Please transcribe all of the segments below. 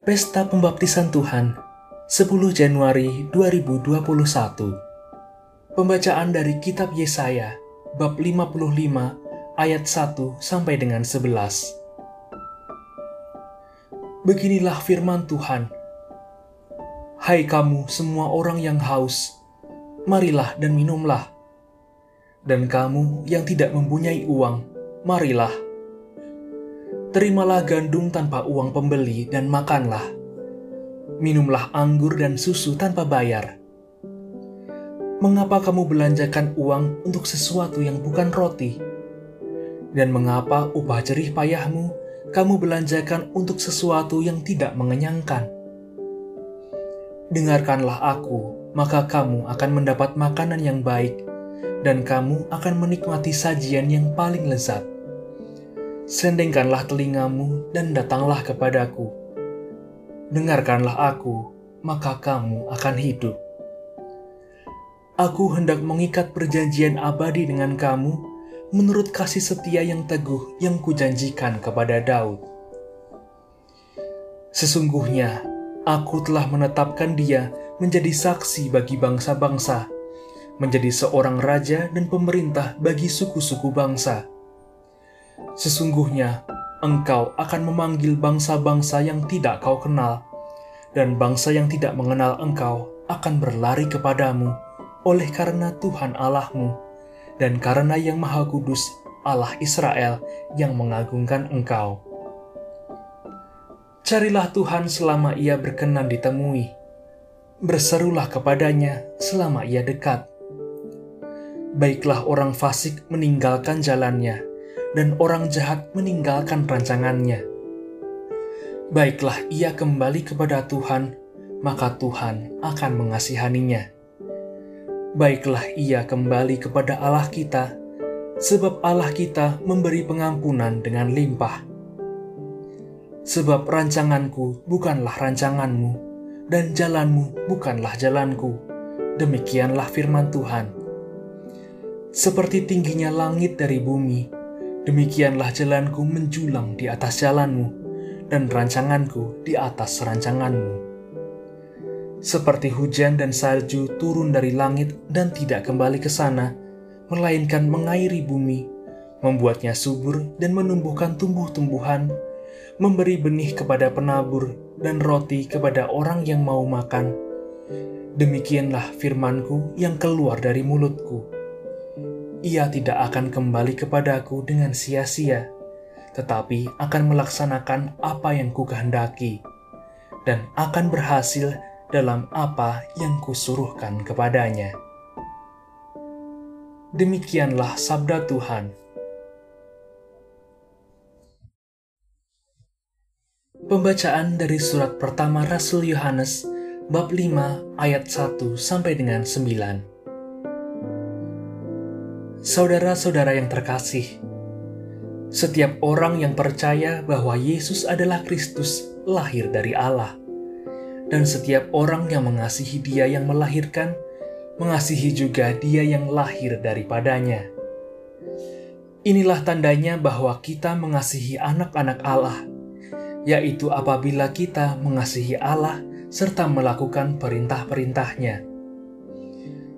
Pesta Pembaptisan Tuhan 10 Januari 2021 Pembacaan dari Kitab Yesaya bab 55 ayat 1 sampai dengan 11 Beginilah firman Tuhan. Hai kamu semua orang yang haus marilah dan minumlah. Dan kamu yang tidak mempunyai uang marilah terimalah gandum tanpa uang pembeli dan makanlah. Minumlah anggur dan susu tanpa bayar. Mengapa kamu belanjakan uang untuk sesuatu yang bukan roti? Dan mengapa upah jerih payahmu kamu belanjakan untuk sesuatu yang tidak mengenyangkan? Dengarkanlah aku, maka kamu akan mendapat makanan yang baik, dan kamu akan menikmati sajian yang paling lezat Sendengkanlah telingamu dan datanglah kepadaku. Dengarkanlah aku, maka kamu akan hidup. Aku hendak mengikat perjanjian abadi dengan kamu menurut kasih setia yang teguh yang kujanjikan kepada Daud. Sesungguhnya, aku telah menetapkan dia menjadi saksi bagi bangsa-bangsa, menjadi seorang raja dan pemerintah bagi suku-suku bangsa Sesungguhnya engkau akan memanggil bangsa-bangsa yang tidak kau kenal, dan bangsa yang tidak mengenal engkau akan berlari kepadamu oleh karena Tuhan Allahmu, dan karena Yang Maha Kudus Allah Israel yang mengagungkan engkau. Carilah Tuhan selama ia berkenan ditemui. Berserulah kepadanya selama ia dekat. Baiklah orang fasik meninggalkan jalannya, dan orang jahat meninggalkan rancangannya. Baiklah ia kembali kepada Tuhan, maka Tuhan akan mengasihaninya. Baiklah ia kembali kepada Allah kita, sebab Allah kita memberi pengampunan dengan limpah. Sebab rancanganku bukanlah rancanganmu, dan jalanmu bukanlah jalanku. Demikianlah firman Tuhan. Seperti tingginya langit dari bumi, Demikianlah jalanku menjulang di atas jalanmu, dan rancanganku di atas rancanganmu. Seperti hujan dan salju turun dari langit dan tidak kembali ke sana, melainkan mengairi bumi, membuatnya subur dan menumbuhkan tumbuh-tumbuhan, memberi benih kepada penabur dan roti kepada orang yang mau makan. Demikianlah firmanku yang keluar dari mulutku ia tidak akan kembali kepadaku dengan sia-sia, tetapi akan melaksanakan apa yang kukehendaki dan akan berhasil dalam apa yang kusuruhkan kepadanya. Demikianlah sabda Tuhan. Pembacaan dari surat pertama Rasul Yohanes bab 5 ayat 1 sampai dengan 9. Saudara-saudara yang terkasih, setiap orang yang percaya bahwa Yesus adalah Kristus lahir dari Allah, dan setiap orang yang mengasihi Dia yang melahirkan, mengasihi juga Dia yang lahir daripadanya. Inilah tandanya bahwa kita mengasihi anak-anak Allah, yaitu apabila kita mengasihi Allah serta melakukan perintah-perintahnya.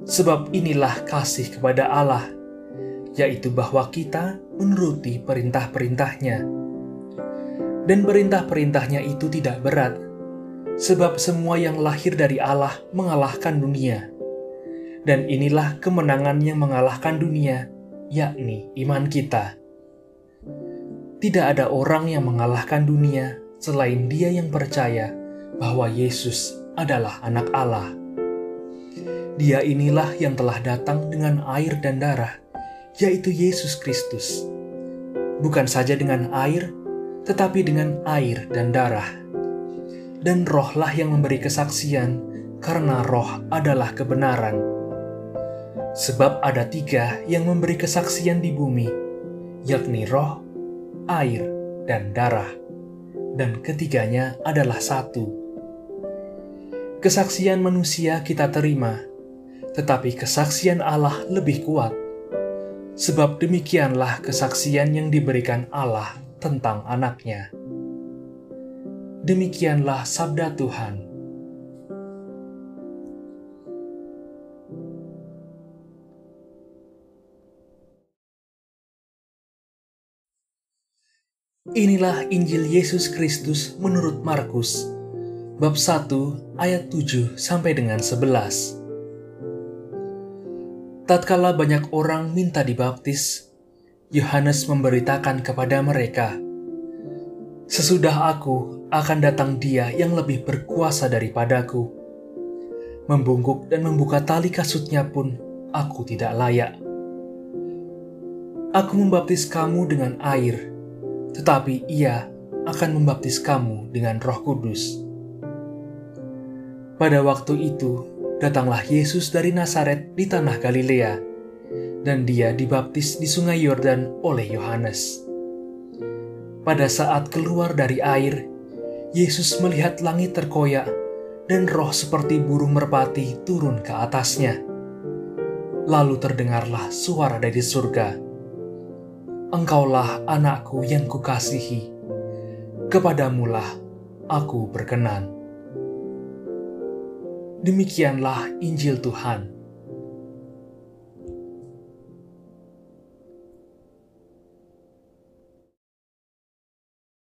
Sebab inilah kasih kepada Allah, yaitu bahwa kita menuruti perintah-perintahnya. Dan perintah-perintahnya itu tidak berat, sebab semua yang lahir dari Allah mengalahkan dunia. Dan inilah kemenangan yang mengalahkan dunia, yakni iman kita. Tidak ada orang yang mengalahkan dunia selain dia yang percaya bahwa Yesus adalah anak Allah. Dia inilah yang telah datang dengan air dan darah, yaitu Yesus Kristus. Bukan saja dengan air, tetapi dengan air dan darah. Dan rohlah yang memberi kesaksian, karena roh adalah kebenaran. Sebab ada tiga yang memberi kesaksian di bumi, yakni roh, air, dan darah. Dan ketiganya adalah satu. Kesaksian manusia kita terima, tetapi kesaksian Allah lebih kuat sebab demikianlah kesaksian yang diberikan Allah tentang anaknya. Demikianlah sabda Tuhan. Inilah Injil Yesus Kristus menurut Markus, bab 1 ayat 7 sampai dengan 11. Tatkala banyak orang minta dibaptis, Yohanes memberitakan kepada mereka, Sesudah aku akan datang dia yang lebih berkuasa daripadaku. Membungkuk dan membuka tali kasutnya pun aku tidak layak. Aku membaptis kamu dengan air, tetapi ia akan membaptis kamu dengan Roh Kudus. Pada waktu itu, datanglah Yesus dari Nazaret di tanah Galilea, dan dia dibaptis di sungai Yordan oleh Yohanes. Pada saat keluar dari air, Yesus melihat langit terkoyak dan roh seperti burung merpati turun ke atasnya. Lalu terdengarlah suara dari surga, Engkaulah anakku yang kukasihi. Kepadamulah aku berkenan. Demikianlah Injil Tuhan.